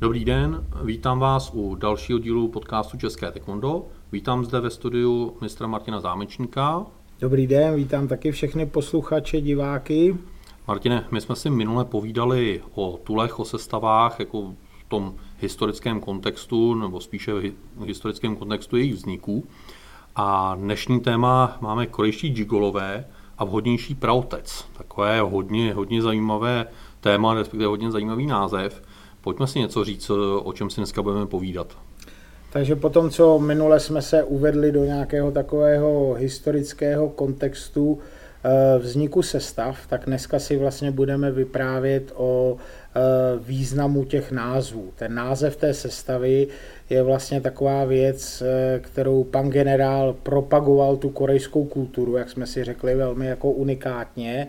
Dobrý den, vítám vás u dalšího dílu podcastu České taekwondo. Vítám zde ve studiu mistra Martina Zámečníka. Dobrý den, vítám taky všechny posluchače, diváky. Martine, my jsme si minule povídali o tulech, o sestavách, jako v tom historickém kontextu, nebo spíše v historickém kontextu jejich vzniků. A dnešní téma máme korejští gigolové a vhodnější praotec. Takové hodně, hodně zajímavé téma, respektive hodně zajímavý název. Pojďme si něco říct, o čem si dneska budeme povídat. Takže po tom, co minule jsme se uvedli do nějakého takového historického kontextu eh, vzniku sestav, tak dneska si vlastně budeme vyprávět o eh, významu těch názvů. Ten název té sestavy je vlastně taková věc, eh, kterou pan generál propagoval tu korejskou kulturu, jak jsme si řekli, velmi jako unikátně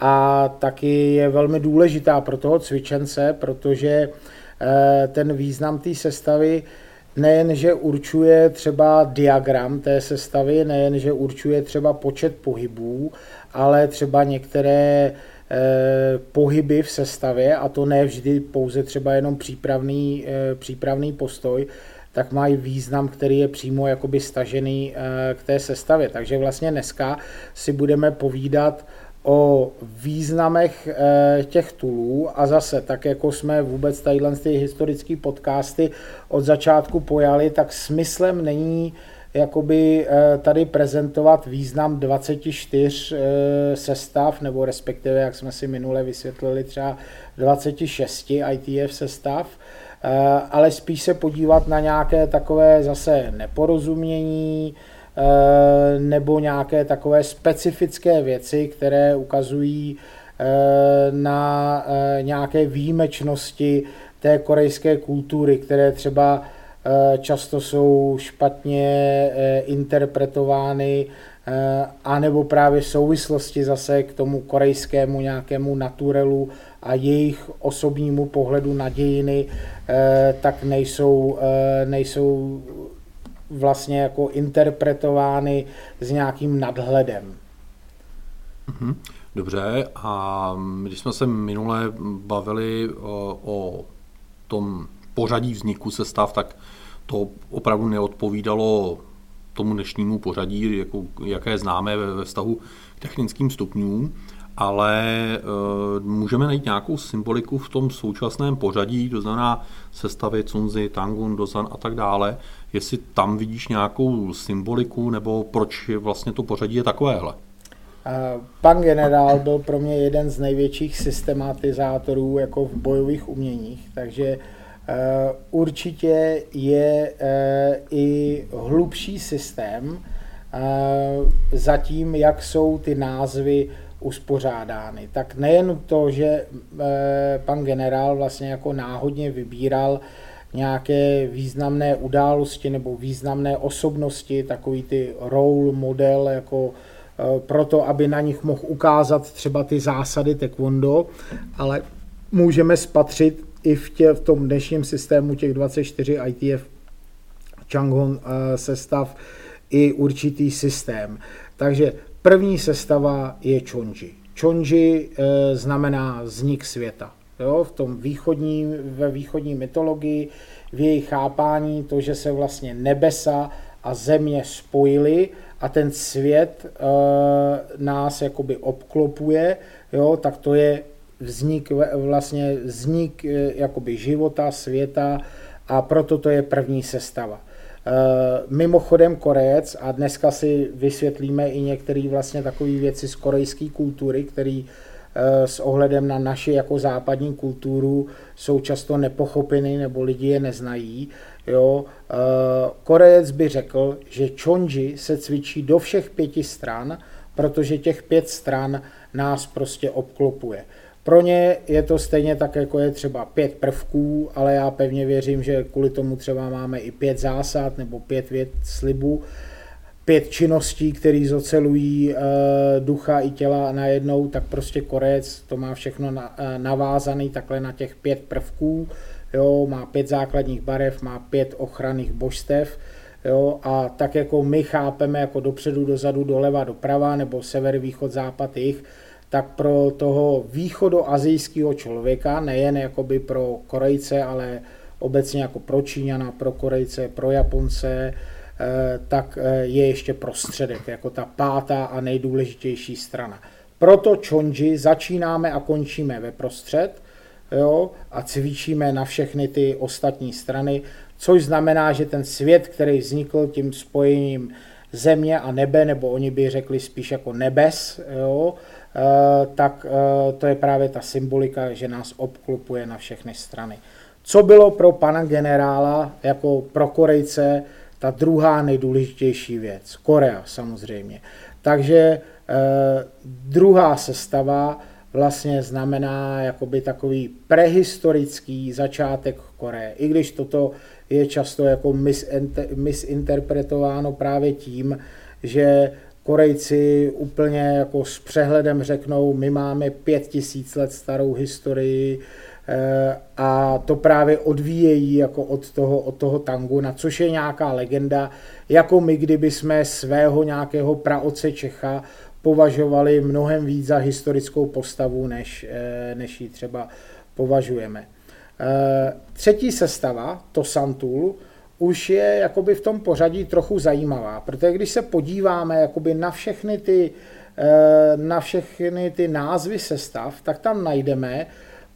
a taky je velmi důležitá pro toho cvičence, protože eh, ten význam té sestavy nejen, že určuje třeba diagram té sestavy, nejen, že určuje třeba počet pohybů, ale třeba některé eh, pohyby v sestavě, a to ne vždy pouze třeba jenom přípravný, eh, přípravný postoj, tak mají význam, který je přímo jakoby stažený k té sestavě. Takže vlastně dneska si budeme povídat o významech eh, těch tulů. A zase, tak jako jsme vůbec tadyhle ty historické podcasty od začátku pojali, tak smyslem není jakoby eh, tady prezentovat význam 24 eh, sestav, nebo respektive, jak jsme si minule vysvětlili, třeba 26 ITF sestav, ale spíš se podívat na nějaké takové zase neporozumění, nebo nějaké takové specifické věci, které ukazují eh, na eh, nějaké výjimečnosti té korejské kultury, které třeba často jsou špatně interpretovány, anebo právě souvislosti zase k tomu korejskému nějakému naturelu a jejich osobnímu pohledu na dějiny, tak nejsou, nejsou vlastně jako interpretovány s nějakým nadhledem. Mhm. Dobře, a když jsme se minule bavili o, o tom pořadí vzniku sestav, tak to opravdu neodpovídalo tomu dnešnímu pořadí, jako, jaké známe ve, ve vztahu k technickým stupňům, ale e, můžeme najít nějakou symboliku v tom současném pořadí, to znamená sestavy Cunzi, Tangun, Dozan a tak dále, jestli tam vidíš nějakou symboliku, nebo proč vlastně to pořadí je takovéhle. Pan generál byl pro mě jeden z největších systematizátorů jako v bojových uměních, takže e, určitě je i hlubší systém e, za tím, jak jsou ty názvy uspořádány. Tak nejen to, že pan generál vlastně jako náhodně vybíral nějaké významné události nebo významné osobnosti, takový ty role model, jako e, proto, aby na nich mohl ukázat třeba ty zásady taekwondo, ale můžeme spatřit i v, tě, v tom dnešním systému těch 24 ITF Changhon e, sestav i určitý systém. Takže první sestava je Chonji. Chonji e, znamená vznik světa jo, v tom východní, ve východní mytologii, v její chápání, to, že se vlastně nebesa a země spojily a ten svět e, nás jakoby obklopuje, jo, tak to je vznik, vlastně vznik e, jakoby života, světa a proto to je první sestava. E, mimochodem Korejec, a dneska si vysvětlíme i některé vlastně takové věci z korejské kultury, který Eh, s ohledem na naši jako západní kulturu jsou často nepochopeny nebo lidi je neznají. Jo. Eh, Korejec by řekl, že čonji se cvičí do všech pěti stran, protože těch pět stran nás prostě obklopuje. Pro ně je to stejně tak, jako je třeba pět prvků, ale já pevně věřím, že kvůli tomu třeba máme i pět zásad nebo pět vět slibů, pět činností, které zocelují uh, ducha i těla najednou, tak prostě Korec to má všechno na, uh, navázaný takhle na těch pět prvků, jo, má pět základních barev, má pět ochranných božstev, jo, a tak jako my chápeme jako dopředu, dozadu, doleva, doprava, nebo sever, východ, západ, jich, tak pro toho východoazijského člověka, nejen jakoby pro Korejce, ale obecně jako pro Číňana, pro Korejce, pro Japonce, tak je ještě prostředek, jako ta pátá a nejdůležitější strana. Proto Chonji začínáme a končíme ve prostřed jo, a cvičíme na všechny ty ostatní strany, což znamená, že ten svět, který vznikl tím spojením země a nebe, nebo oni by řekli spíš jako nebes, jo, eh, tak eh, to je právě ta symbolika, že nás obklopuje na všechny strany. Co bylo pro pana generála jako pro Korejce ta druhá nejdůležitější věc? Korea samozřejmě. Takže eh, druhá sestava vlastně znamená jakoby takový prehistorický začátek Koreje. I když toto je často jako misinterpretováno právě tím, že Korejci úplně jako s přehledem řeknou, my máme pět tisíc let starou historii eh, a to právě odvíjejí jako od toho, od toho tangu, na což je nějaká legenda, jako my, kdyby jsme svého nějakého praoce Čecha považovali mnohem víc za historickou postavu, než, eh, než ji třeba považujeme. Eh, třetí sestava, to Santul, už je jakoby v tom pořadí trochu zajímavá, protože když se podíváme jakoby na všechny ty, eh, na všechny ty názvy sestav, tak tam najdeme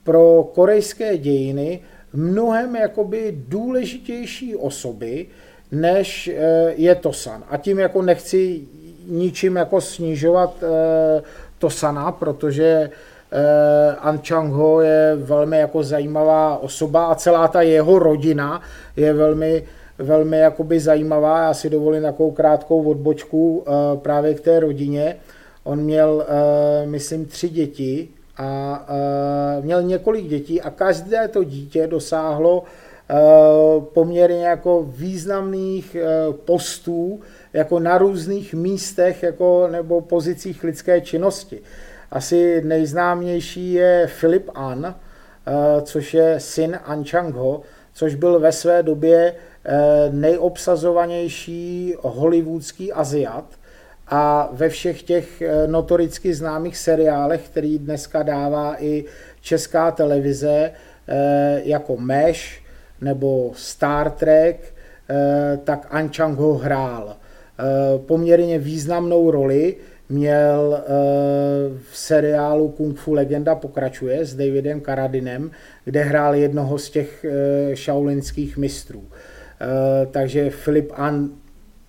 pro korejské dějiny mnohem jakoby důležitější osoby, než je Tosan. A tím jako nechci ničím jako snižovat eh, to Sana, protože eh, An Chang-ho je velmi jako zajímavá osoba a celá ta jeho rodina je velmi, velmi jakoby zajímavá. Já si dovolím takovou krátkou odbočku eh, právě k té rodině. On měl, myslím, tři děti a měl několik dětí a každé to dítě dosáhlo poměrně jako významných postů jako na různých místech jako, nebo pozicích lidské činnosti. Asi nejznámější je Philip An, eh, což je syn An Chang-ho, což byl ve své době eh, nejobsazovanější hollywoodský Aziat a ve všech těch eh, notoricky známých seriálech, který dneska dává i česká televize, jako Mesh nebo Star Trek, tak An Chang-ho hrál. Eh, poměrně významnou roli měl eh, v seriálu Kung Fu Legenda pokračuje s Davidem Karadinem, kde hrál jednoho z těch eh, šaulinských mistrů. Takže Filip An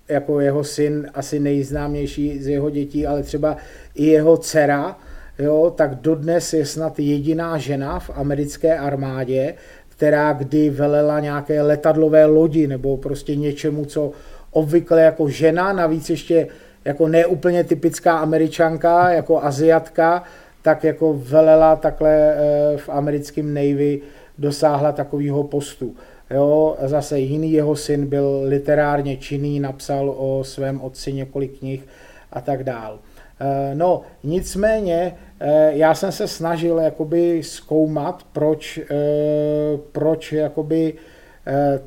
jako jeho syn asi nejznámější z jeho dětí, ale třeba i jeho dcera, jo, tak dodnes je snad jediná žena v americké armádě, která kdy velela nějaké letadlové lodi nebo prostě něčemu, co obvykle jako žena, navíc ještě jako neúplně typická američanka, jako aziatka, tak jako velela takhle eh, v americkém Navy dosáhla takového postu. Jo, zase jiný jeho syn byl literárně činný, napsal o svém otci několik knih a tak dál. Eh, no, nicméně eh, já jsem se snažil jakoby zkoumat, proč, proč jakoby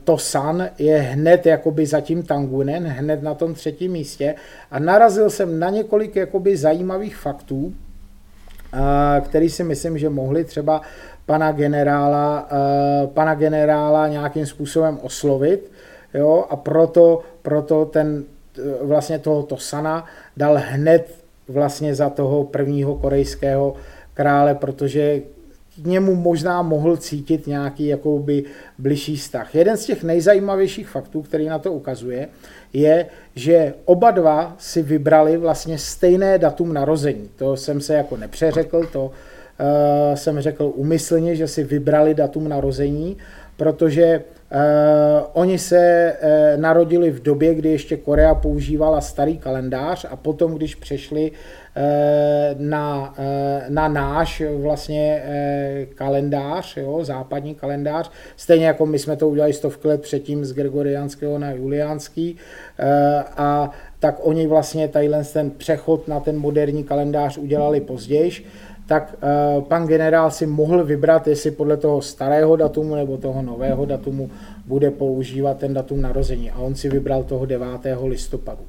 to San je hned jakoby za tím Tangunen, hned na tom třetím místě. A narazil jsem na několik jakoby zajímavých faktů, eh, který si myslím, že mohli třeba pana generála, eh, pana generála nějakým způsobem oslovit, jo, a proto, proto ten vlastně tohoto Sana dal hned vlastně za toho prvního korejského krále, protože němu možná mohl cítit nějaký jakoby bližší vztah. Jeden z těch nejzajímavějších faktů, který na to ukazuje, je, že oba dva si vybrali vlastně stejné datum narození. To jsem se jako nepřeřekl, to uh, jsem řekl umyslně, že si vybrali datum narození, protože oni se uh, narodili v době, kdy ještě Korea používala starý kalendář a potom, když přešli uh, na, na náš vlastně kalendář, jo, západní kalendář, stejně jako my jsme to udělali stovky let předtím z gregoriánského na juliánský a tak oni vlastně tadyhle ten přechod na ten moderní kalendář udělali později, tak uh, pan generál si mohl vybrat, jestli podle toho starého datumu nebo toho nového datumu bude používat ten datum narození. A on si vybral toho 9. listopadu.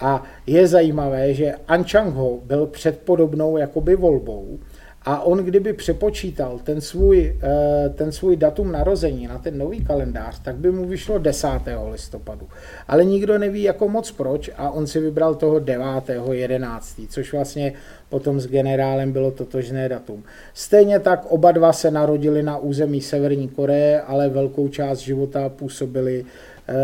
A je zajímavé, že An Chang-ho byl před podobnou jakoby volbou A on kdyby přepočítal ten svůj, eh, ten svůj datum narození na ten nový kalendář, tak by mu vyšlo 10. listopadu. Ale nikdo neví jako moc proč a on si vybral toho 9. 11. což vlastně potom s generálem bylo totožné datum. Stejně tak oba dva se narodili na území Severní Koreje, ale velkou část života působili eh,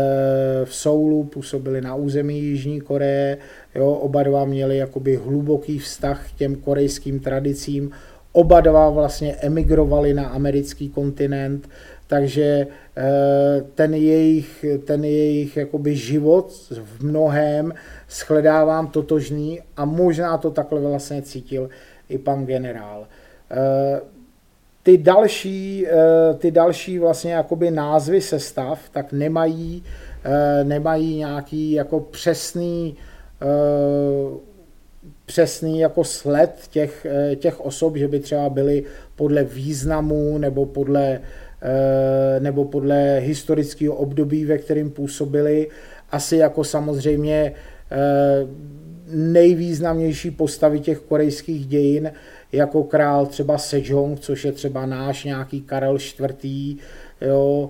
v Soulu, působili na území Jižní Koreje, jo, oba dva měli jakoby hluboký vztah k těm korejským tradicím, Oba dva vlastně emigrovali na americký kontinent, takže eh, ten jejich, ten jejich jakoby život v mnohem shledávám totožný a možná to takhle vlastně cítil i pan generál. Eh, ty další, eh, ty další vlastně jakoby názvy sestav tak nemají, nemají nějaký jako přesný přesný jako sled těch, eh, těch osob, že by třeba byly podle významu nebo podle, eh, nebo podle historického období, ve kterým působili. Asi jako samozřejmě eh, nejvýznamnější postavy těch korejských dějin, jako král třeba Sejong, což je třeba náš nějaký Karel IV., jo,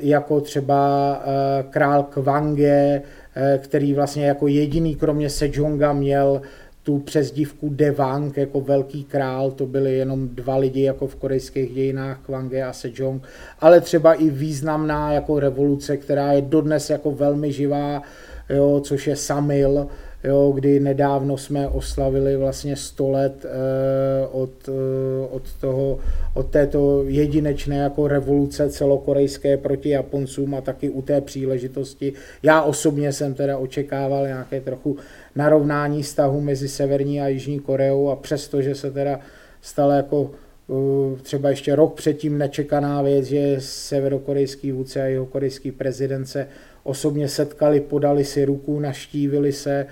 jako třeba král Kwange, Eh, který vlastně jako jediný kromě Sejonga měl tu přezdívku Devang jako velký král, to byly jenom dva lidi jako v korejských dějinách, Kwange a Sejong, ale třeba i významná jako revoluce, která je dodnes jako velmi živá, jo, což je Samil, jo, kdy nedávno jsme oslavili vlastně 100 let eh, od, eh, od, toho, od této jedinečné jako revoluce celokorejské proti Japoncům a taky u té příležitosti. Já osobně jsem teda očekával nějaké trochu narovnání vztahu mezi Severní a Jižní Koreou a přesto, že se teda stala jako eh, třeba ještě rok předtím nečekaná věc, že severokorejský vůdce a jeho korejský prezident se osobně setkali, podali si ruku, naštívili se,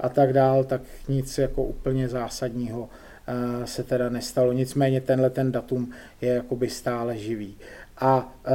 a tak dál, tak nic jako úplně zásadního eh, se teda nestalo. Nicméně tenhle ten datum je jakoby stále živý. A e,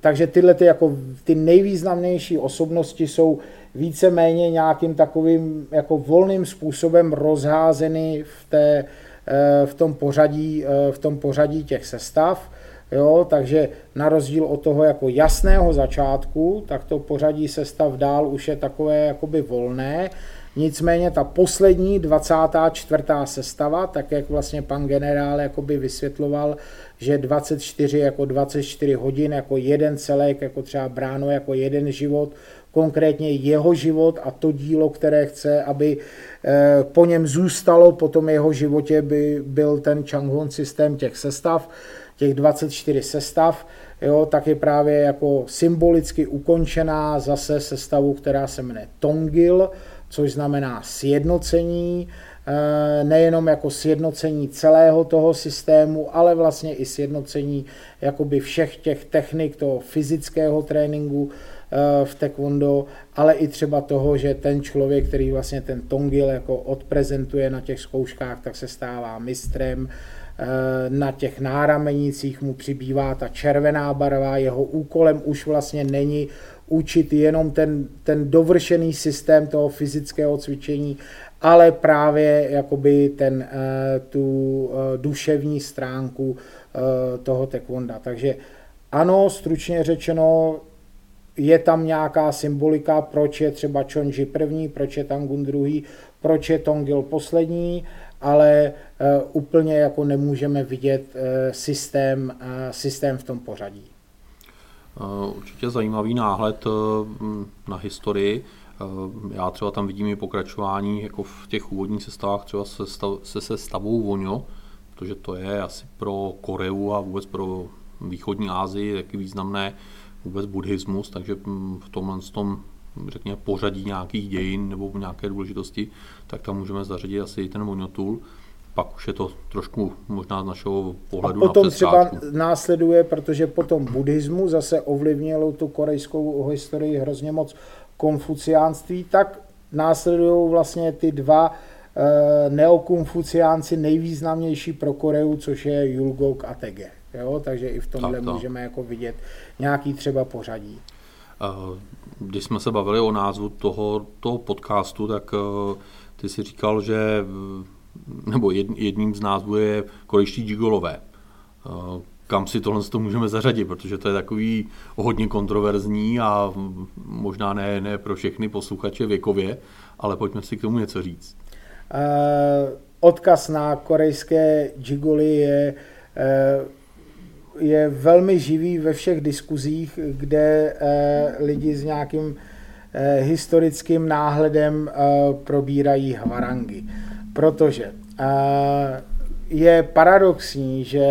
takže tyhle ty, jako, ty nejvýznamnější osobnosti jsou víceméně nějakým takovým jako volným způsobem rozházeny v, té, e, v, tom, pořadí, e, v tom pořadí těch sestav. Jo, takže na rozdíl od toho jako jasného začátku, tak to pořadí sestav dál už je takové jakoby volné. Nicméně ta poslední 24. sestava, tak jak vlastně pan generál jakoby vysvětloval, že 24 jako 24 hodin, jako jeden celek, jako třeba bráno jako jeden život, konkrétně jeho život a to dílo, které chce, aby eh, po něm zůstalo, po tom jeho životě by byl ten Changhon systém těch sestav, těch 24 sestav, jo, tak je právě jako symbolicky ukončená zase sestavu, která se jmenuje Tongil, což znamená sjednocení, eh, nejenom jako sjednocení celého toho systému, ale vlastně i sjednocení jakoby všech těch technik toho fyzického tréninku eh, v taekwondo, ale i třeba toho, že ten člověk, který vlastně ten tongil jako odprezentuje na těch zkouškách, tak se stává mistrem, na těch náramenicích mu přibývá ta červená barva, jeho úkolem už vlastně není učit jenom ten, ten dovršený systém toho fyzického cvičení, ale právě jakoby ten, eh, tu eh, duševní stránku toho taekwonda. Takže ano, stručně řečeno, je tam nějaká symbolika, proč je třeba Chonji první, proč je Tangun druhý, proč je Tongil poslední, ale eh, úplně jako nemůžeme vidět eh, systém, eh, systém v tom pořadí. Určitě zajímavý náhled na historii. Já třeba tam vidím i pokračování jako v těch úvodních sestavách třeba se, stav, se sestavou Voňo, protože to je asi pro Koreu a vůbec pro východní Asii taky významné vůbec buddhismus, takže hm, v tomhle tom řekněme, pořadí nějakých dějin nebo nějaké důležitosti, tak tam můžeme zařadit asi ten monotul. Pak už je to trošku možná z našeho pohledu A potom na třeba následuje, protože potom buddhismu zase ovlivnilo tu korejskou historii hrozně moc konfuciánství, tak následují vlastně ty dva e, neokonfuciánci nejvýznamnější pro Koreu, což je Julgok a Tege. Jo? Takže i v tomhle tak to. můžeme jako vidět nějaký třeba pořadí. Když jsme se bavili o názvu toho, toho podcastu, tak eh, ty si říkal, že nebo jedním z názvů je korejští gigolové. Kam si tohle to můžeme zařadit, protože to je takový hodně kontroverzní a možná ne, ne pro všechny posluchače věkově, ale pojďme si k tomu něco říct. Odkaz na korejské gigoly je je velmi živý ve všech diskuzích, kde eh, lidi s nějakým eh, historickým náhledem eh, probírají hvarangy. Protože je paradoxní, že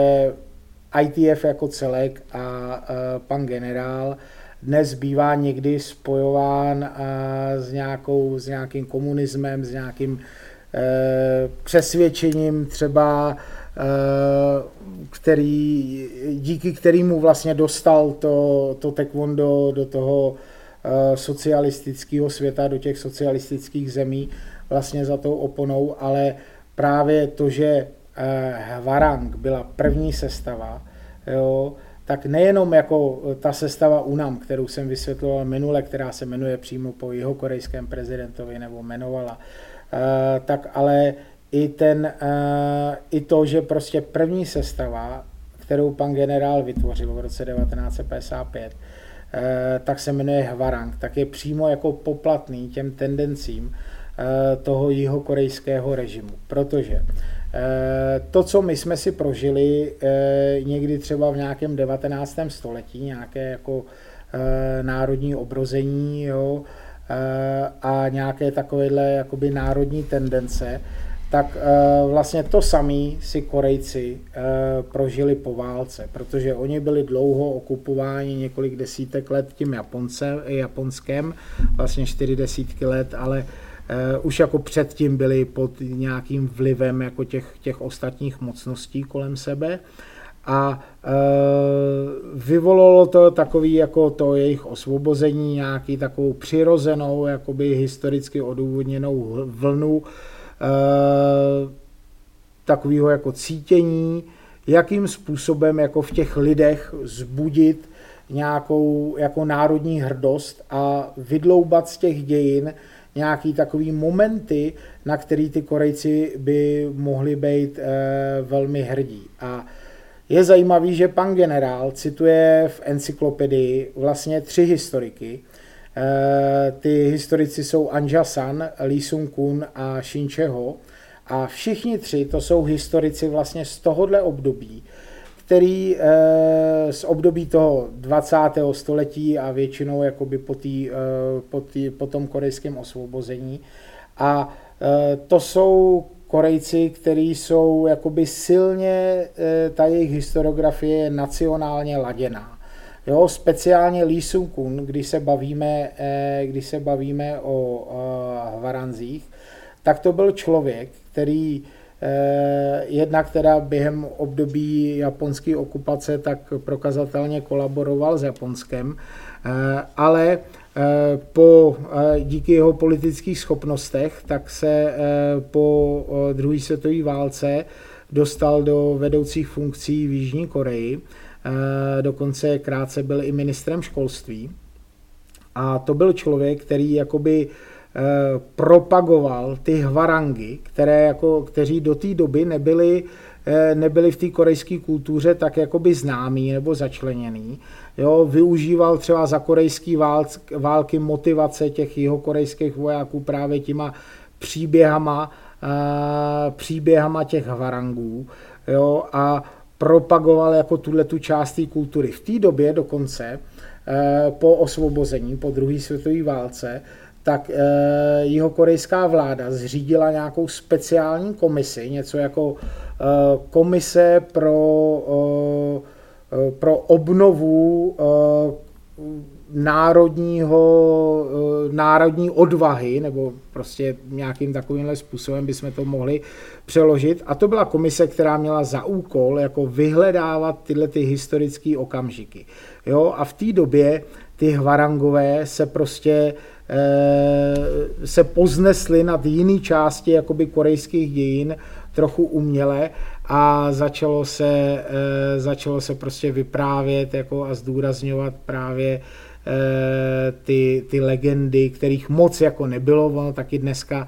ITF jako celek a pan generál dnes bývá někdy spojován s, nějakou, s nějakým komunismem, s nějakým přesvědčením třeba který, díky kterému vlastně dostal to, to taekwondo do toho eh, socialistického světa, do těch socialistických zemí vlastně za tou oponou, ale právě to, že eh, Hvarang byla první sestava, jo, tak nejenom jako ta sestava UNAM, kterou jsem vysvětloval minule, která se jmenuje přímo po jeho korejském prezidentovi nebo jmenovala, tak ale i, ten, uh, i to, že prostě první sestava, kterou pan generál vytvořil v roce 1955, uh, eh, tak se jmenuje Hvarang, tak je přímo jako poplatný těm tendencím uh, toho jihokorejského režimu. Protože to, co my jsme si prožili někdy třeba v nějakém 19. století, nějaké jako národní obrození jo, a nějaké takovéhle jakoby národní tendence, tak uh, vlastně to samé si Korejci uh, prožili po válce, protože oni byli dlouho okupováni několik desítek let tím Japonce, Japonskem, vlastně čtyři desítky let, ale uh, už jako předtím byli pod nějakým vlivem jako těch, těch ostatních mocností kolem sebe. A e, vyvolalo to takový jako to jejich osvobození, nějaký takovou přirozenou, jakoby historicky odůvodněnou vlnu Eh, takového jako cítění, jakým způsobem jako v těch lidech zbudit nějakou jako národní hrdost a vydloubat z těch dějin nějaký takový momenty, na který ty Korejci by mohli být e, velmi hrdí. A je zajímavý, že pan generál cituje v encyklopedii vlastně tři historiky, Eh, ty historici jsou Anja San, Lee Sung Kun a Shin Cheho. A všichni tři to jsou historici vlastně z tohohle období, který eh, z období toho 20. století a většinou jakoby po, tý, eh, po, tý, po tom korejském osvobození. A to jsou Korejci, kteří jsou jakoby silně, ta jejich historiografie je nacionálně laděná. Jo, speciálně Lee Sung Kun, když se bavíme, eh, když se bavíme o Hvaranzích, tak to byl člověk, který eh, jednak teda během období japonské okupace tak prokazatelně kolaboroval s Japonskem, eh, ale po, díky jeho politických schopnostech, tak se po druhé světové válce dostal do vedoucích funkcí v Jižní Koreji. Eh, dokonce krátce byl i ministrem školství. A to byl člověk, který jakoby eh, propagoval ty hvarangy, které jako, kteří do té doby nebyli, eh, nebyli v té korejské kultuře tak jakoby známý nebo začleněný. Jo, využíval třeba za korejský války motivace těch jeho korejských vojáků právě těma příběhama, příběhama těch hvarangů. Jo, a propagoval jako tuhle tu část té kultury. V té době dokonce eh, po osvobození, po druhé světové válce, tak eh, jeho korejská vláda zřídila nějakou speciální komisi, něco jako eh, komise pro, pro obnovu národního, eh, národní odvahy, nebo prostě nějakým takovýmhle způsobem bychom to mohli přeložit. A to byla komise, která měla za úkol jako vyhledávat tyhle ty historické okamžiky. Jo? A v té době ty hvarangové se prostě e, se poznesly nad jiný části jakoby korejských dějin trochu uměle a začalo se, e, začalo se prostě vyprávět jako a zdůrazňovat právě Eh, ty, ty legendy, kterých moc jako nebylo, ono taky dneska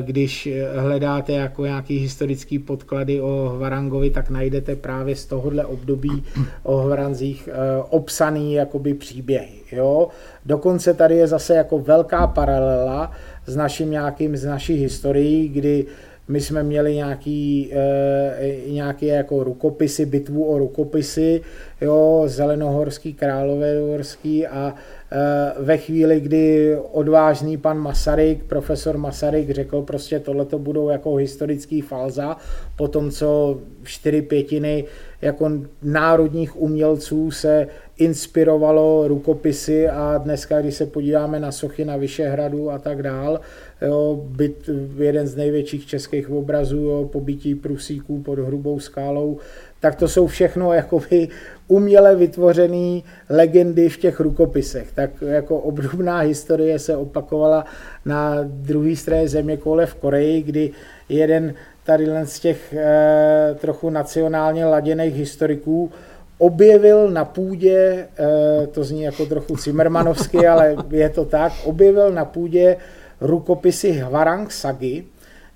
když hledáte jako nějaký historický podklady o Hvarangovi, tak najdete právě z tohohle období o Hvaranzích obsaný jakoby příběhy. Jo? Dokonce tady je zase jako velká paralela s naším nějakým, z naší historií, kdy my jsme měli nějaký, e, nějaký jako rukopisy, bitvu o rukopisy, jo, zelenohorský, královéhorský a e, ve chvíli, kdy odvážný pan Masaryk, profesor Masaryk řekl prostě tohleto budou jako historický falza, po tom, co čtyři pětiny jako národních umělců se inspirovalo rukopisy a dneska, když se podíváme na sochy na Vyšehradu a tak dál, jo, byt, jeden z největších českých obrazů, jo, pobytí Prusíků pod hrubou skálou, tak to jsou všechno jakoby uměle vytvořené legendy v těch rukopisech. Tak jako obdobná historie se opakovala na druhé straně země kole v Koreji, kdy jeden tady z těch eh, trochu nacionálně laděných historiků objevil na půdě, eh, to zní jako trochu Zimmermanovsky, ale je to tak, objevil na půdě rukopisy Hvarang Sagi,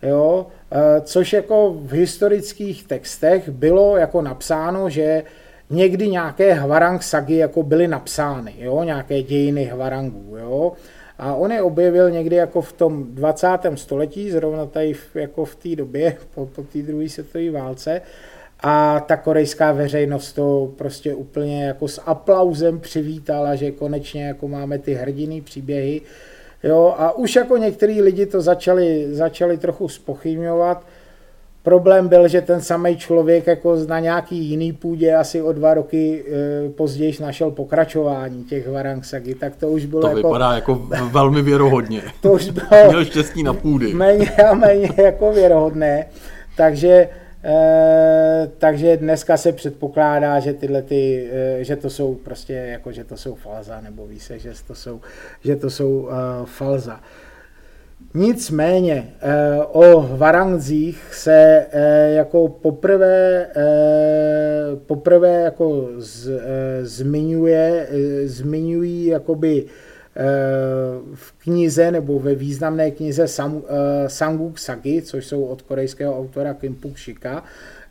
jo, eh, což jako v historických textech bylo jako napsáno, že někdy nějaké Hvarang Sagi jako byly napsány, jo, nějaké dějiny Hvarangů, jo, a on je objevil někdy jako v tom 20. století, zrovna tady jako v té době, po, po té druhé světové válce, a ta korejská veřejnost to prostě úplně jako s aplauzem přivítala, že konečně jako máme ty hrdinný příběhy. Jo, a už jako některý lidi to začali, začali trochu spochybňovat. Problém byl, že ten samý člověk jako na nějaký jiný půdě asi o dva roky e, později našel pokračování těch Varangsagy, tak to už bylo to jako... vypadá jako velmi věrohodně. to už bylo... Měl štěstí na půdy. Méně a méně jako věrohodné. Takže E, takže dneska se předpokládá, že tyhle ty, e, že to jsou prostě jako, že to jsou falza, nebo ví se, že to jsou, že to jsou e, falza. Nicméně e, o Varangzích se e, jako poprvé, e, poprvé jako z, e, zmiňuje, e, zmiňují jakoby v knize nebo ve významné knize Sam, eh, Sanguk Sagi, což jsou od korejského autora Kim Puk Shika.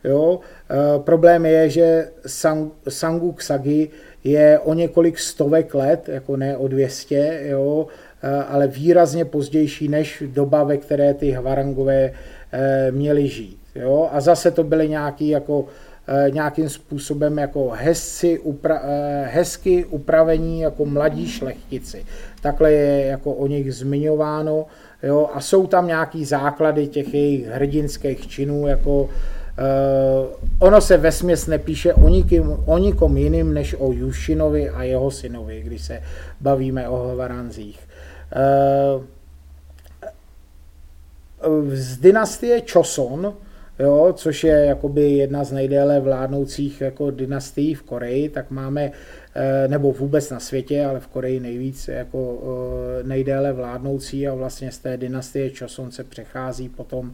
Jo. Eh, problém je, že Sang, Sanguk Sagi je o několik stovek let, jako ne o 200, jo, eh, ale výrazně pozdější než doba, ve které ty Hvarangové měli žít. Jo. A zase to byly nějaký jako Eh, nějakým způsobem jako hezci, upra, eh, hezky upravení jako mladí šlechtici. Takhle je jako o nich zmiňováno jo, a jsou tam nějaký základy těch jejich hrdinských činů, jako Uh, ono se vesměs nepíše o, nikým, o nikom jiným než o Jušinovi a jeho synovi, když se bavíme o Hovaranzích. Uh, z dynastie Choson jo, což je jakoby jedna z nejdéle vládnoucích jako dynastií v Koreji, tak máme, eh, nebo vůbec na světě, ale v Koreji nejvíc jako eh, nejdéle vládnoucí a vlastně z té dynastie Choson se přechází potom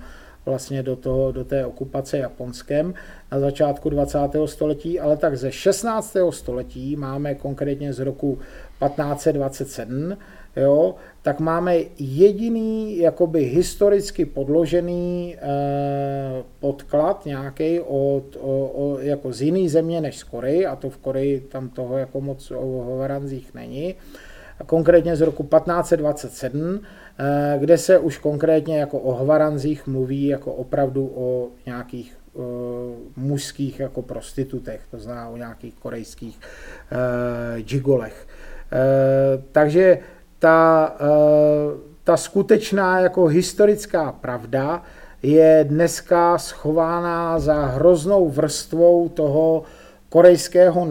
vlastně do, toho, do té okupace Japonskem na začátku 20. století, ale tak ze 16. století máme konkrétně z roku 1527, jo, tak máme jediný jakoby historicky podložený eh, podklad nějaký od, o, o, jako z jiný země než z Koreji, a to v Koreji tam toho jako moc o Hovaranzích není, konkrétně z roku 1527, eh, kde se už konkrétně jako o Hvaranzích mluví jako opravdu o nějakých uh, mužských jako prostitutech, to znamená o nějakých korejských uh, džigolech. Uh, takže ta, eh, ta skutečná jako historická pravda je dneska schována za hroznou vrstvou toho korejského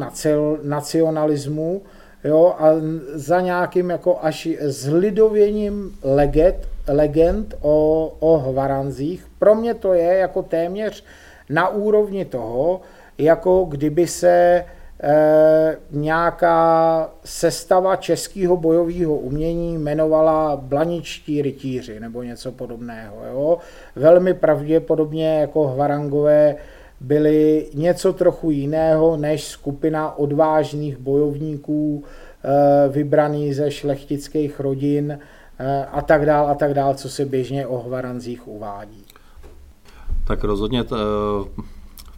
nacionalismu jo, a za nějakým jako až zlidověním legend, legend o, o Hvaranzích. Pro mě to je jako téměř na úrovni toho, jako kdyby se e, nějaká sestava českého bojového umění jmenovala Blaničtí rytíři nebo něco podobného. Jo? Velmi pravděpodobně jako Hvarangové byli něco trochu jiného než skupina odvážných bojovníků e, vybraný ze šlechtických rodin, a tak dál a tak dál, co se běžně o Hvaranzích uvádí. Tak rozhodně t,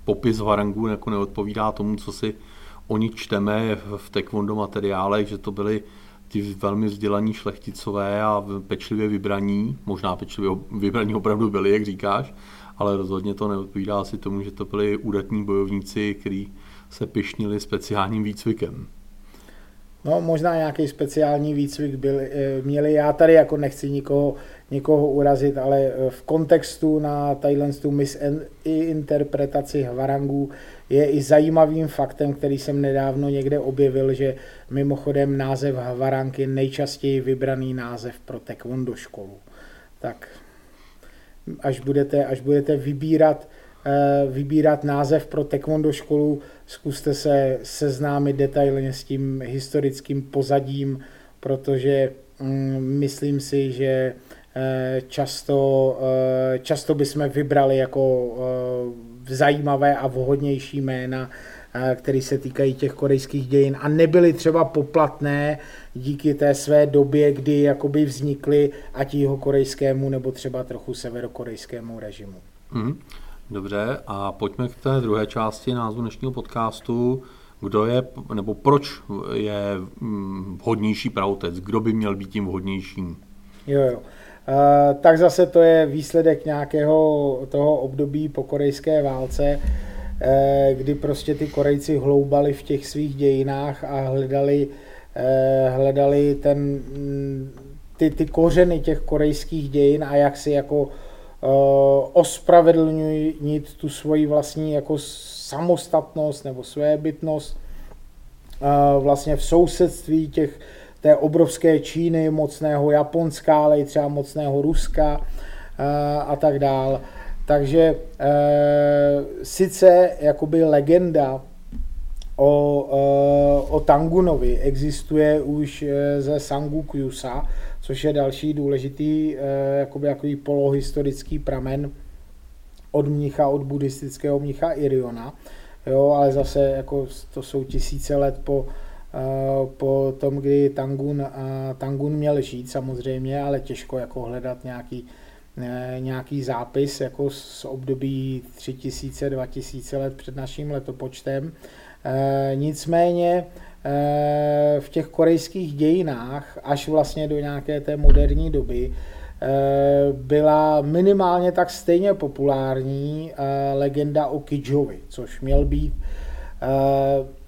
popis Hvarangů jako neodpovídá tomu, co si o nich čteme v taekwondo materiálech, že to byly ty velmi vzdělaní šlechticové a pečlivě vybraní, možná pečlivě vybraní opravdu byli, jak říkáš, ale rozhodně to neodpovídá asi tomu, že to byli údatní bojovníci, kteří se pišnili speciálním výcvikem. No, možná nějaký speciální výcvik byl, eh, měli. Já tady jako nechci nikoho, nikoho urazit, ale eh, v kontextu na Thailandstu mis interpretaci Hvarangů je i zajímavým faktem, který jsem nedávno někde objevil, že mimochodem název Hvarang je nejčastěji vybraný název pro taekwondo školu. Tak až budete, až budete vybírat, eh, vybírat název pro taekwondo školu, zkuste se seznámit detailně s tím historickým pozadím, protože mm, myslím si, že eh, často, eh, často bychom vybrali jako zajímavé a vhodnější jména, které se týkají těch korejských dějin a nebyly třeba poplatné díky té své době, kdy jakoby vznikly ať jeho korejskému nebo třeba trochu severokorejskému režimu. Hmm. Dobře, a pojďme k té druhé části názvu dnešního podcastu. Kdo je, nebo proč je mm, vhodnější pravotec? Kdo by měl být tím vhodnějším? Jo, jo. Uh, tak zase to je výsledek nějakého toho období po korejské válce, uh, kdy prostě ty Korejci hloubali v těch svých dějinách a hledali, uh, hledali ten, mm, ty, ty kořeny těch korejských dějin a jak si jako ospravedlnit tu svoji vlastní jako samostatnost nebo svébytnost vlastně v sousedství těch té obrovské Číny, mocného Japonska, ale i třeba mocného Ruska a tak dál. Takže e, sice jakoby legenda o, e, o Tangunovi existuje už ze Sangu Kyusa, což je další důležitý jakoby jakoby polohistorický pramen od mnicha, od buddhistického mnicha Iriona, jo, ale zase jako to jsou tisíce let po, po tom, kdy Tangun, Tangun měl žít samozřejmě, ale těžko jako hledat nějaký, nějaký zápis jako z období 3000, 2000 let před naším letopočtem. Nicméně v těch korejských dějinách, až vlastně do nějaké té moderní doby, byla minimálně tak stejně populární legenda o Kidžovi, což měl být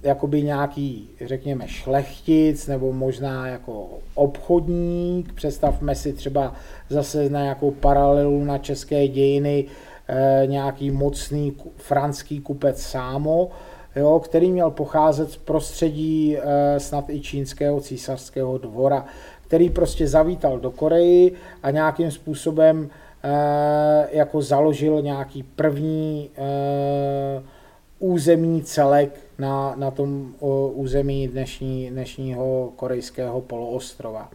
jakoby nějaký, řekněme, šlechtic nebo možná jako obchodník. Představme si třeba zase na nějakou paralelu na české dějiny eh, nějaký mocný franský kupec Sámo, jo, který měl pocházet z prostředí eh, snad i čínského císařského dvora, který prostě zavítal do Koreji a nějakým způsobem eh, jako založil nějaký první územní celek na, na tom území dnešní, dnešního korejského poloostrova.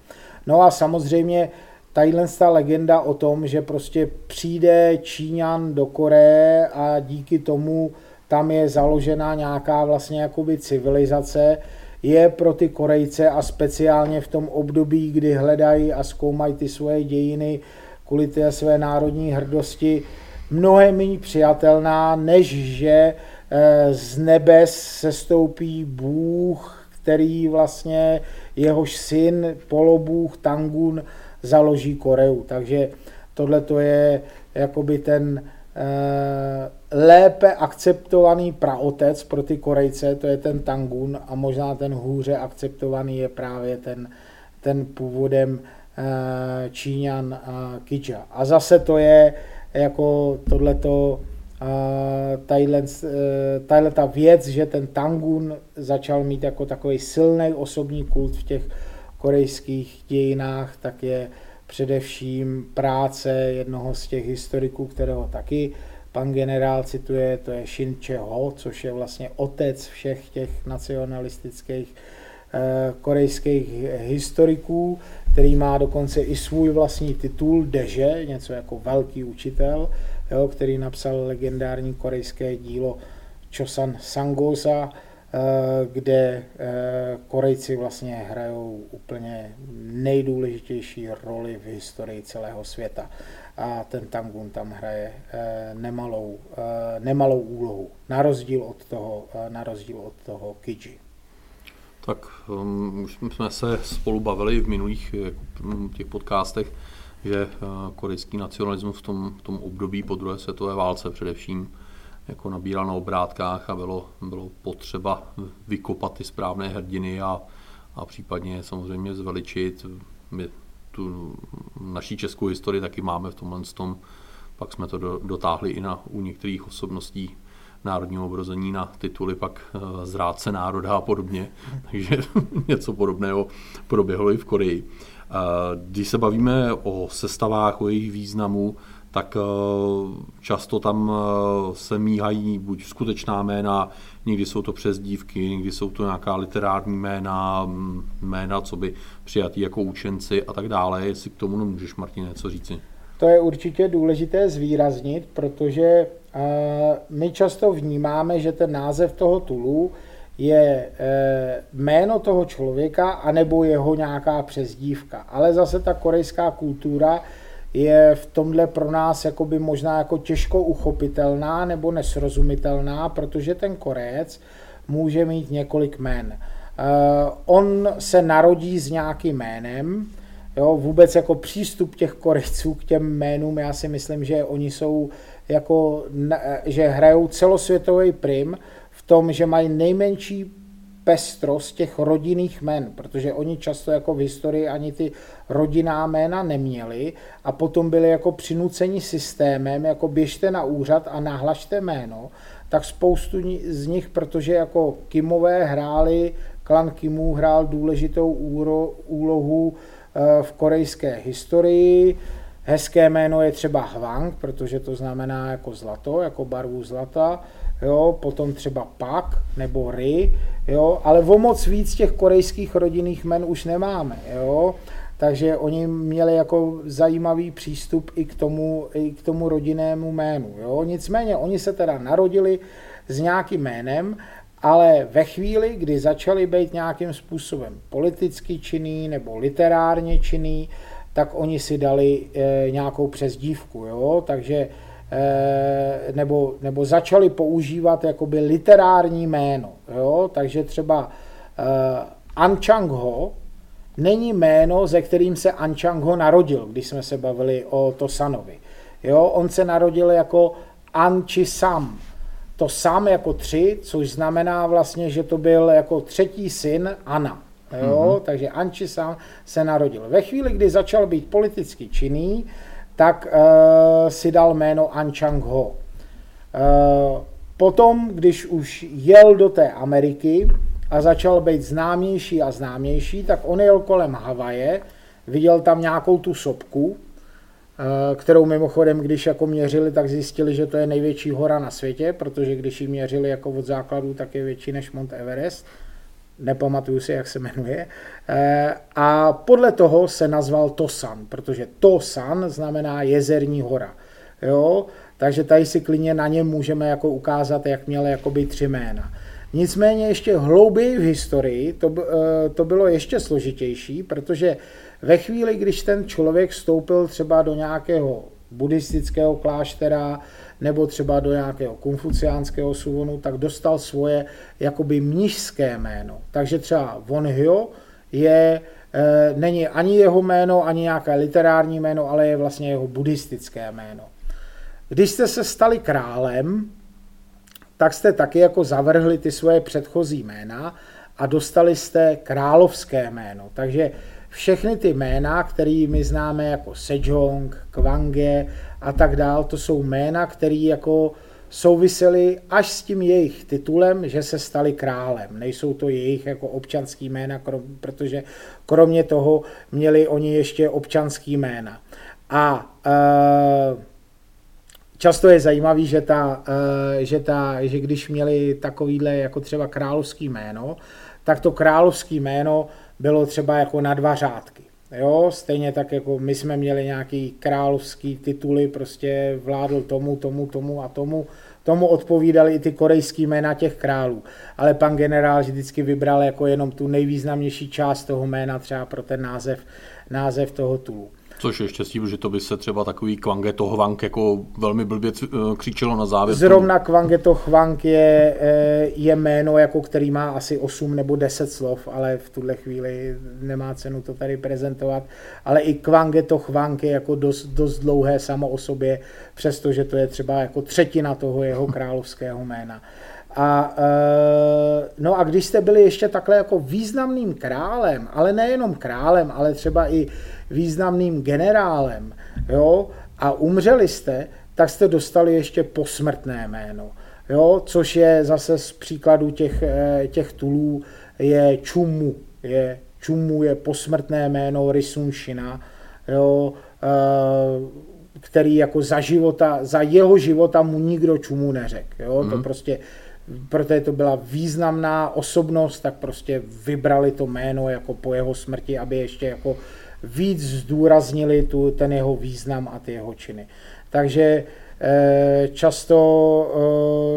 No a samozřejmě tadyhle ta legenda o tom, že prostě přijde Číňan do Koreje a díky tomu tam je založena nějaká vlastně jakoby civilizace, je pro ty Korejce a speciálně v tom období, kdy hledají a zkoumají ty svoje dějiny kvůli té své národní hrdosti, mnohem méně přijatelná, než že z nebes sestoupí Bůh, který vlastně jehož syn, polobůh Tangun, založí Koreu. Takže tohle to je jakoby ten eh, lépe akceptovaný praotec pro ty Korejce, to je ten Tangun a možná ten hůře akceptovaný je právě ten, ten původem eh, Číňan Kidža. A zase to je jako tohleto tadyhle, eh, tadyhle ta věc, že ten Tangun začal mít jako takový silný osobní kult v těch korejských dějinách, tak je především práce jednoho z těch historiků, kterého taky pan generál cituje, to je Shin Che-ho, což je vlastně otec všech těch nacionalistických eh, korejských historiků, který má dokonce i svůj vlastní titul Deže, něco jako velký učitel, jo, který napsal legendární korejské dílo Chosan Sangosa, kde Korejci vlastně hrajou úplně nejdůležitější roli v historii celého světa. A ten Tangun tam hraje nemalou, nemalou úlohu, na rozdíl od toho, na rozdíl od toho Kiji. Tak um, už jsme se spolu bavili v minulých jako, těch podcastech, že uh, korejský nacionalismus v tom, v tom období po druhé světové válce především jako nabíral na obrátkách a bylo, bylo potřeba vykopat ty správné hrdiny a, a případně samozřejmě zveličit. My tu naší českou historii taky máme v tomhle tom, pak jsme to do, dotáhli i na, u některých osobností národního obrození na tituly pak eh, zrádce národa a podobně. Takže něco podobného proběhlo i v Koreji. Eh, když se bavíme o sestavách, o jejich významu, tak eh, často tam se míhají buď skutečná jména, někdy jsou to přezdívky, někdy jsou to nějaká literární jména, jména, co by přijatý jako učenci a tak dále. Jestli k tomu můžeš, Martin, něco říci? To je určitě důležité zvýraznit, protože my často vnímáme, že ten název toho tulu je e, jméno toho člověka anebo jeho nějaká přezdívka. Ale zase ta korejská kultura je v tomhle pro nás jakoby možná jako těžko uchopitelná nebo nesrozumitelná, protože ten Korejec může mít několik jmén. E, on se narodí s nějakým jménem, jo, vůbec jako přístup těch Korejců k těm jménům, já si myslím, že oni jsou jako, že hrajou celosvětový prim v tom, že mají nejmenší pestrost těch rodinných men, protože oni často jako v historii ani ty rodinná jména neměli a potom byli jako přinuceni systémem, jako běžte na úřad a nahlašte jméno, tak spoustu z nich, protože jako Kimové hráli, klan Kimů hrál důležitou úlohu eh, v korejské historii, Hezké jméno je třeba Hwang, protože to znamená jako zlato, jako barvu zlata, jo, potom třeba Pak nebo Ri, jo, ale o moc víc těch korejských rodinných jmen už nemáme, jo, takže oni měli jako zajímavý přístup i k tomu, i k tomu rodinnému jménu, jo, nicméně oni se teda narodili s nějakým jménem, ale ve chvíli, kdy začali být nějakým způsobem politicky činný nebo literárně činný, tak oni si dali e, nějakou přezdívku, jo, takže e, nebo, nebo začali používat jakoby literární jméno, jo, takže třeba e, An Chang-ho není jméno, ze kterým se An Chang-ho narodil, když jsme se bavili o Tosanovi. Jo, on se narodil jako An Chi Sam, to sam jako tři, což znamená vlastně, že to byl jako třetí syn Ana. Jo? Mm-hmm. Takže Anči sám se narodil. Ve chvíli, kdy začal být politicky činný, tak uh, si dal jméno An Chang Ho. Uh, potom, když už jel do té Ameriky a začal být známější a známější, tak on jel kolem Havaje, viděl tam nějakou tu sopku, kterou mimochodem, když jako měřili, tak zjistili, že to je největší hora na světě, protože když ji měřili jako od základu, tak je větší než Mount Everest nepamatuju si, jak se jmenuje. Eh, a podle toho se nazval Tosan, protože Tosan znamená jezerní hora. Jo? Takže tady si klidně na něm můžeme jako ukázat, jak měl jakoby tři jména. Nicméně ještě hlouběji v historii to, eh, to bylo ještě složitější, protože ve chvíli, když ten člověk vstoupil třeba do nějakého buddhistického kláštera nebo třeba do nějakého konfuciánského suvonu, tak dostal svoje jakoby mnižské jméno. Takže třeba Von Hyo je, e, není ani jeho jméno, ani nějaké literární jméno, ale je vlastně jeho buddhistické jméno. Když jste se stali králem, tak jste taky jako zavrhli ty svoje předchozí jména a dostali jste královské jméno. Takže všechny ty jména, které my známe jako Sejong, Kwange a tak dál, to jsou jména, které jako souvisely až s tím jejich titulem, že se stali králem. Nejsou to jejich jako občanský jména, protože kromě toho měli oni ještě občanský jména. A e, často je zajímavý, že, ta, e, že, ta, že když měli takovýhle jako třeba královský jméno, tak to královský jméno bylo třeba jako na dva řádky. Jo, stejně tak jako my jsme měli nějaký královský tituly, prostě vládl tomu, tomu, tomu a tomu, tomu odpovídaly i ty korejský jména těch králů. Ale pan generál vždycky vybral jako jenom tu nejvýznamnější část toho jména třeba pro ten název, název toho tulu. Což je štěstí, že to by se třeba takový Kvangeto Hwang jako velmi blbě eh, křičelo na závěr. Zrovna Kvangeto Hwang je, eh, je jméno, jako který má asi 8 nebo 10 slov, ale v tuhle chvíli nemá cenu to tady prezentovat. Ale i Kvangeto Hwang je jako dost, dost dlouhé samo o sobě, přestože to je třeba jako třetina toho jeho královského jména. A, eh, no a když jste byli ještě takhle jako významným králem, ale nejenom králem, ale třeba i významným generálem, jo, a umřeli jste, tak jste dostali ještě posmrtné jméno, jo, což je zase z příkladu těch, eh, těch tulů, je Čumu, je Čumu je posmrtné jméno Risunšina, jo, eh, který jako za života, za jeho života mu nikdo Čumu neřekl, jo, mm. to mhm. prostě protože to byla významná osobnost, tak prostě vybrali to jméno jako po jeho smrti, aby ještě jako víc zdůraznili tu, ten jeho význam a ty jeho činy. Takže eh, často,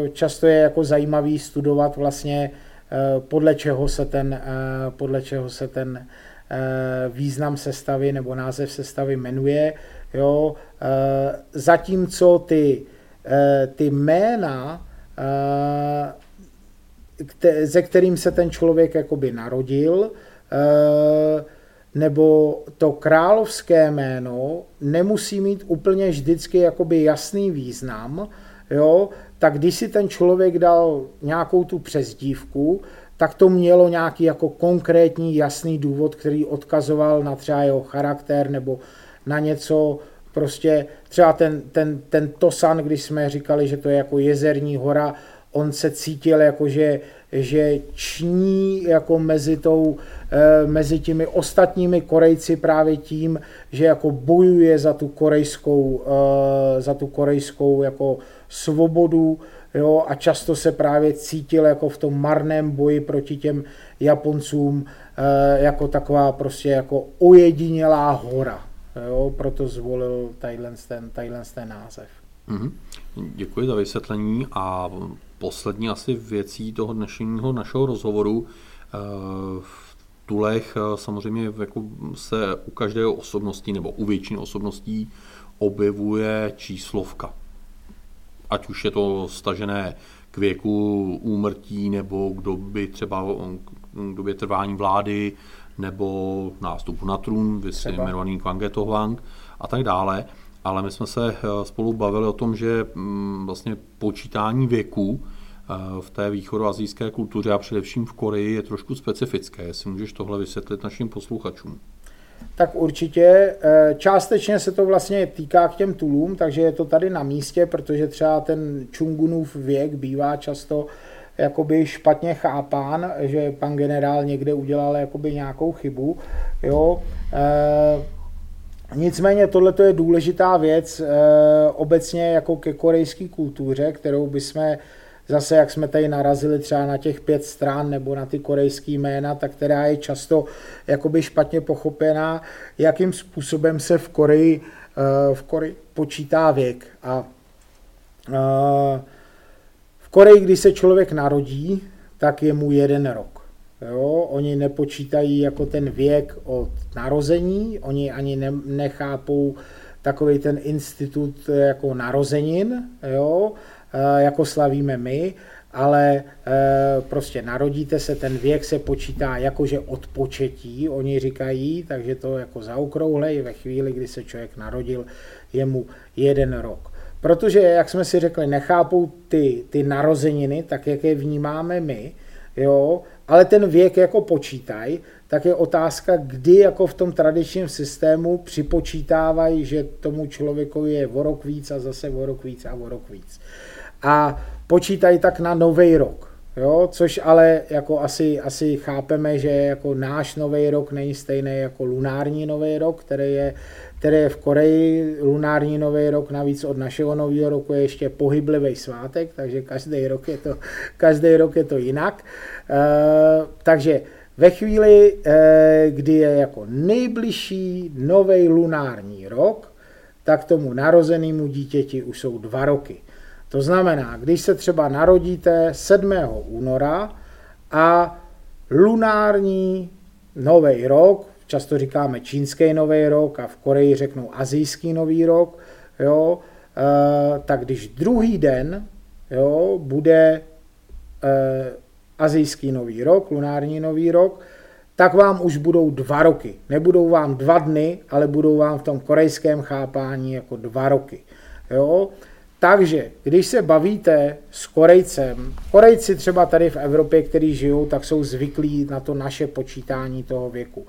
eh, často je jako zajímavý studovat vlastně eh, podle čeho se ten, podle čeho se ten význam sestavy nebo název sestavy jmenuje. Jo. Zatímco ty, ty jména, se kterým se ten člověk jakoby narodil, nebo to královské jméno nemusí mít úplně vždycky jakoby jasný význam, jo, tak když si ten člověk dal nějakou tu přezdívku, tak to mělo nějaký jako konkrétní jasný důvod, který odkazoval na třeba jeho charakter nebo na něco, prostě třeba ten, ten, ten Tosan, když jsme říkali, že to je jako jezerní hora, on se cítil jako, že, že ční jako mezi, tou, eh, mezi těmi ostatními Korejci právě tím, že jako bojuje za tu korejskou, eh, za tu korejskou jako svobodu, jo, a často se právě cítil jako v tom marném boji proti těm Japoncům eh, jako taková prostě jako ojedinělá hora. Jo, proto zvolil tadyhle ten, ten název. Mm-hmm. Děkuji za vysvětlení a poslední asi věcí toho dnešního našeho rozhovoru. Eh, v Tulech eh, samozřejmě jako se u každé osobnosti nebo u většiny osobností objevuje číslovka. Ať už je to stažené k věku úmrtí nebo k době třeba k době trvání vlády nebo nástupu na trůn, vysy jmenovaný Kwange a tak dále ale my jsme se eh, spolu bavili o tom, že mm, vlastně počítání věku eh, v té východoazijské kultuře a především v Koreji je trošku specifické. Jestli můžeš tohle vysvětlit našim posluchačům. Tak určitě. Eh, částečně se to vlastně týká k těm tulům, takže je to tady na místě, protože třeba ten Čungunův věk bývá často jakoby špatně chápán, že pan generál někde udělal jakoby nějakou chybu. Jo. Nicméně tohle je důležitá věc e, obecně jako ke korejské kultuře, kterou bychom zase, jak jsme tady narazili třeba na těch pět stran nebo na ty korejské jména, tak která je často jakoby špatně pochopená, jakým způsobem se v Koreji, e, v Koreji počítá věk. A e, v Koreji, když se člověk narodí, tak je mu jeden rok. Jo, oni nepočítají jako ten věk od narození, oni ani ne, nechápou takový ten institut jako narozenin, jo, e, jako slavíme my, ale e, prostě narodíte se, ten věk se počítá jakože od početí, oni říkají, takže to jako zaokrouhlej ve chvíli, kdy se člověk narodil, je mu jeden rok. Protože, jak jsme si řekli, nechápou ty, ty narozeniny, tak jak je vnímáme my, jo, ale ten věk jako počítají, tak je otázka, kdy jako v tom tradičním systému připočítávají, že tomu člověku je o rok víc a zase o rok víc a o rok víc. A počítají tak na nový rok. Jo, což ale jako asi, asi chápeme, že jako náš nový rok není stejný jako lunární nový rok, který je, který je v Koreji. Lunární nový rok navíc od našeho nového roku je ještě pohyblivý svátek, takže každý rok je to, každý rok je to jinak. E, takže ve chvíli, e, kdy je jako nejbližší nový lunární rok, tak tomu narozenému dítěti už jsou dva roky. To znamená, když se třeba narodíte 7. února a lunární nový rok, často říkáme čínský nový rok a v Koreji řeknou azijský nový rok, jo, e, tak když druhý den jo, bude e, azijský nový rok, lunární nový rok, tak vám už budou dva roky. Nebudou vám dva dny, ale budou vám v tom korejském chápání jako dva roky. Jo? Takže, když se bavíte s Korejcem, Korejci třeba tady v Evropě, kteří žijou, tak jsou zvyklí na to naše počítání toho věku.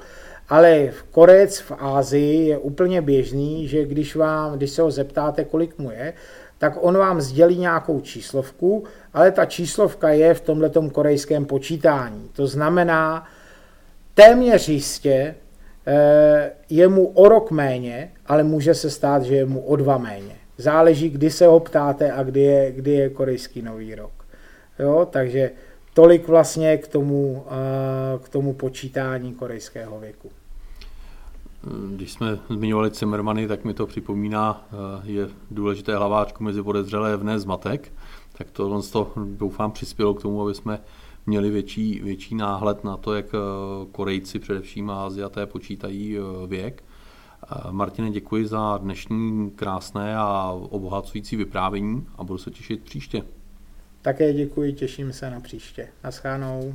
Ale v Korec v Ázii je úplně běžný, že když, vám, když se ho zeptáte, kolik mu je, tak on vám sdělí nějakou číslovku, ale ta číslovka je v tomhletom korejském počítání. To znamená, téměř jistě eh, je mu o rok méně, ale může se stát, že je mu o dva méně. Záleží, kdy se ho ptáte a kdy je, kdy je korejský nový rok. Jo, takže tolik vlastně k tomu, eh, k tomu počítání korejského věku. Když jsme zmiňovali Cimmermany, tak mi to připomíná, eh, je důležité hlaváčku mezi podezřelé vné zmatek, tak to, to doufám přispělo k tomu, aby jsme měli větší, větší náhled na to, jak eh, Korejci především a Aziaté počítají eh, věk. Martine, děkuji za dnešní krásné a obohacující vyprávění a budu se těšit příště. Také děkuji, těším se na příště. Naschánou.